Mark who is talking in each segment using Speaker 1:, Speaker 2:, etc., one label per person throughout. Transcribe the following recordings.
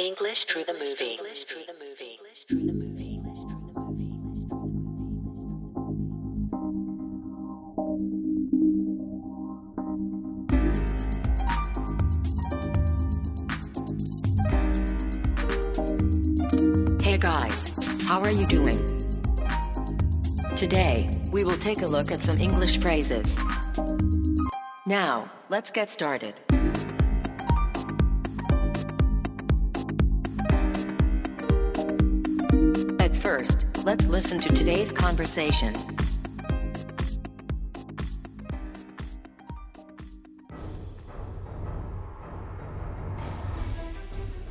Speaker 1: English through the movie. English through the movie. English through the movie.
Speaker 2: Hey guys, how are you doing? Today, we will take a look at some English phrases. Now, let's get started. First, let's listen to today's conversation.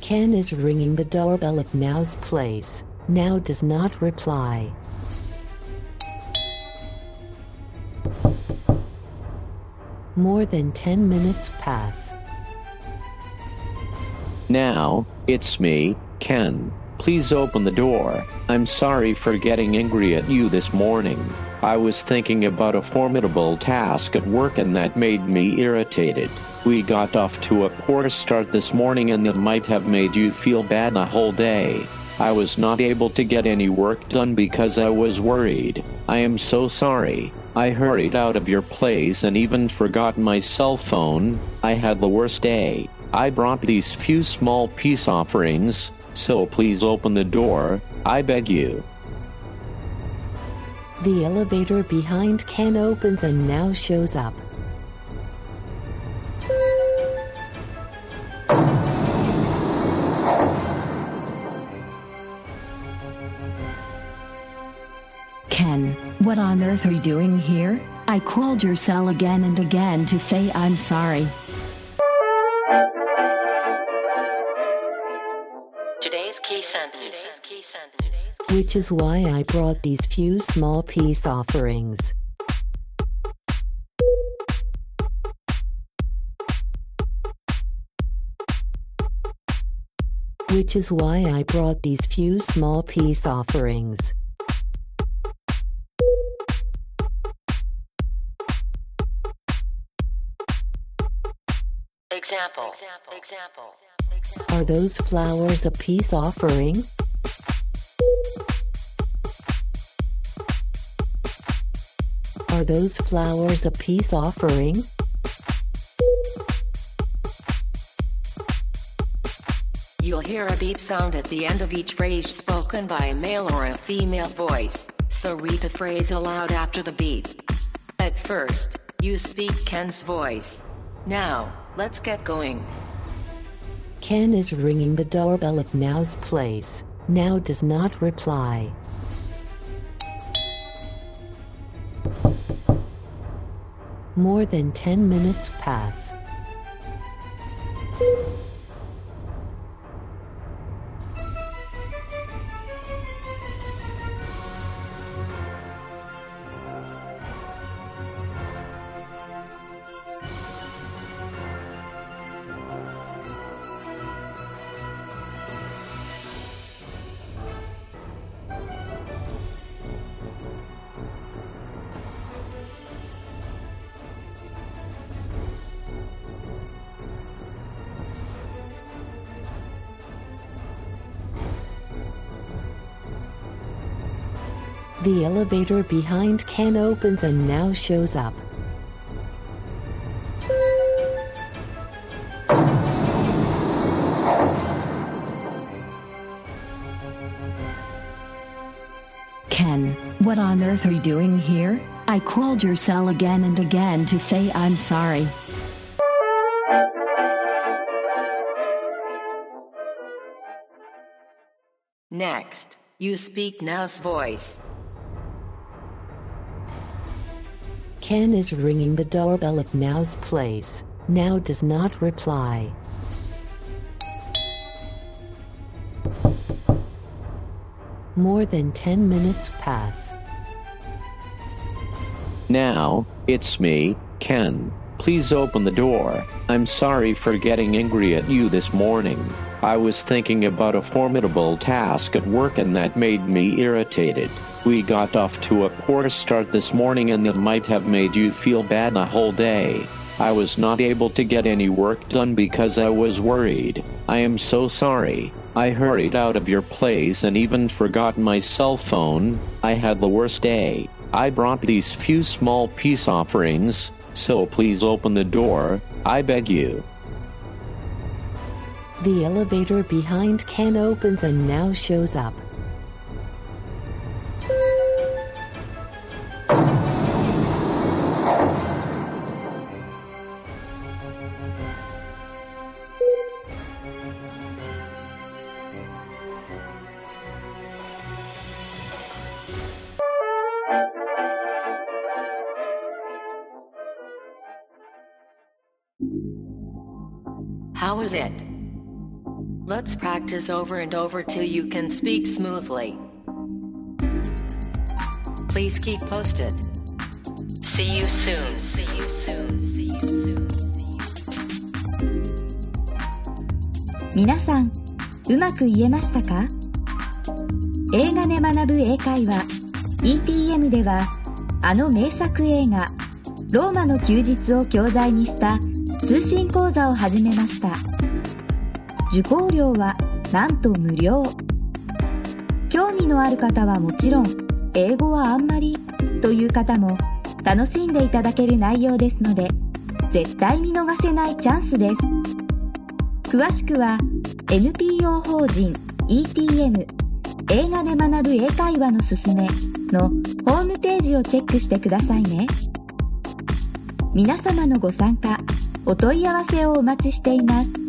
Speaker 3: Ken is ringing the doorbell at Nao's place. Nao does not reply. More than 10 minutes pass.
Speaker 4: Nao, it's me, Ken. Please open the door. I'm sorry for getting angry at you this morning. I was thinking about a formidable task at work and that made me irritated. We got off to a poor start this morning and that might have made you feel bad the whole day. I was not able to get any work done because I was worried. I am so sorry. I hurried out of your place and even forgot my cell phone. I had the worst day. I brought these few small peace offerings, so please open the door, I beg you.
Speaker 3: The elevator behind Ken opens and Nao shows up.
Speaker 5: Ken, what on earth are you doing here? I called your cell again and again to say I'm sorry.
Speaker 2: Today's key sentence.
Speaker 3: Which is why I brought these few small peace offerings. Which is why I brought these few small peace offerings.
Speaker 2: Example. Example.
Speaker 3: Are those flowers a peace offering? Are those flowers a peace offering?
Speaker 2: You'll hear a beep sound at the end of each phrase spoken by a male or a female voice, so read the phrase aloud after the beep. At first, you speak Ken's voice. Now, let's get going.
Speaker 3: Ken is ringing the doorbell at Nao's place. Nao does not reply. More than 10 minutes pass. The elevator behind Ken opens and Nao shows up.
Speaker 5: Ken, what on earth are you doing here? I called your cell again and again to say I'm sorry.
Speaker 2: Next, you speak Nao's voice.
Speaker 3: Ken is ringing the doorbell at Nao's place. Nao does not reply. More than 10 minutes pass.
Speaker 4: Nao, it's me, Ken. Please open the door. I'm sorry for getting angry at you this morning. I was thinking about a formidable task at work and that made me irritated. We got off to a poor start this morning and that might have made you feel bad the whole day. I was not able to get any work done because I was worried. I am so sorry. I hurried out of your place and even forgot my cell phone. I had the worst day. I brought these few small peace offerings, so please open the door, I beg you.
Speaker 3: The elevator behind Ken opens and Nao shows up.
Speaker 2: How is it? Let's practice over and over till you can speak smoothly. Please keep posted. See you soon. See you soon. See you soon.
Speaker 6: 皆さんうまく言えましたか映画で学ぶ英会話 ETM ではあの名作映画「ローマの休日」を教材にした通信講座を始めました。受講料はなんと無料。興味のある方はもちろん英語はあんまりという方も楽しんでいただける内容ですので絶対見逃せないチャンスです。詳しくは NPO 法人 ETM 映画で学ぶ英会話のすすめのホームページをチェックしてくださいね。皆様のご参加お問い合わせをお待ちしています。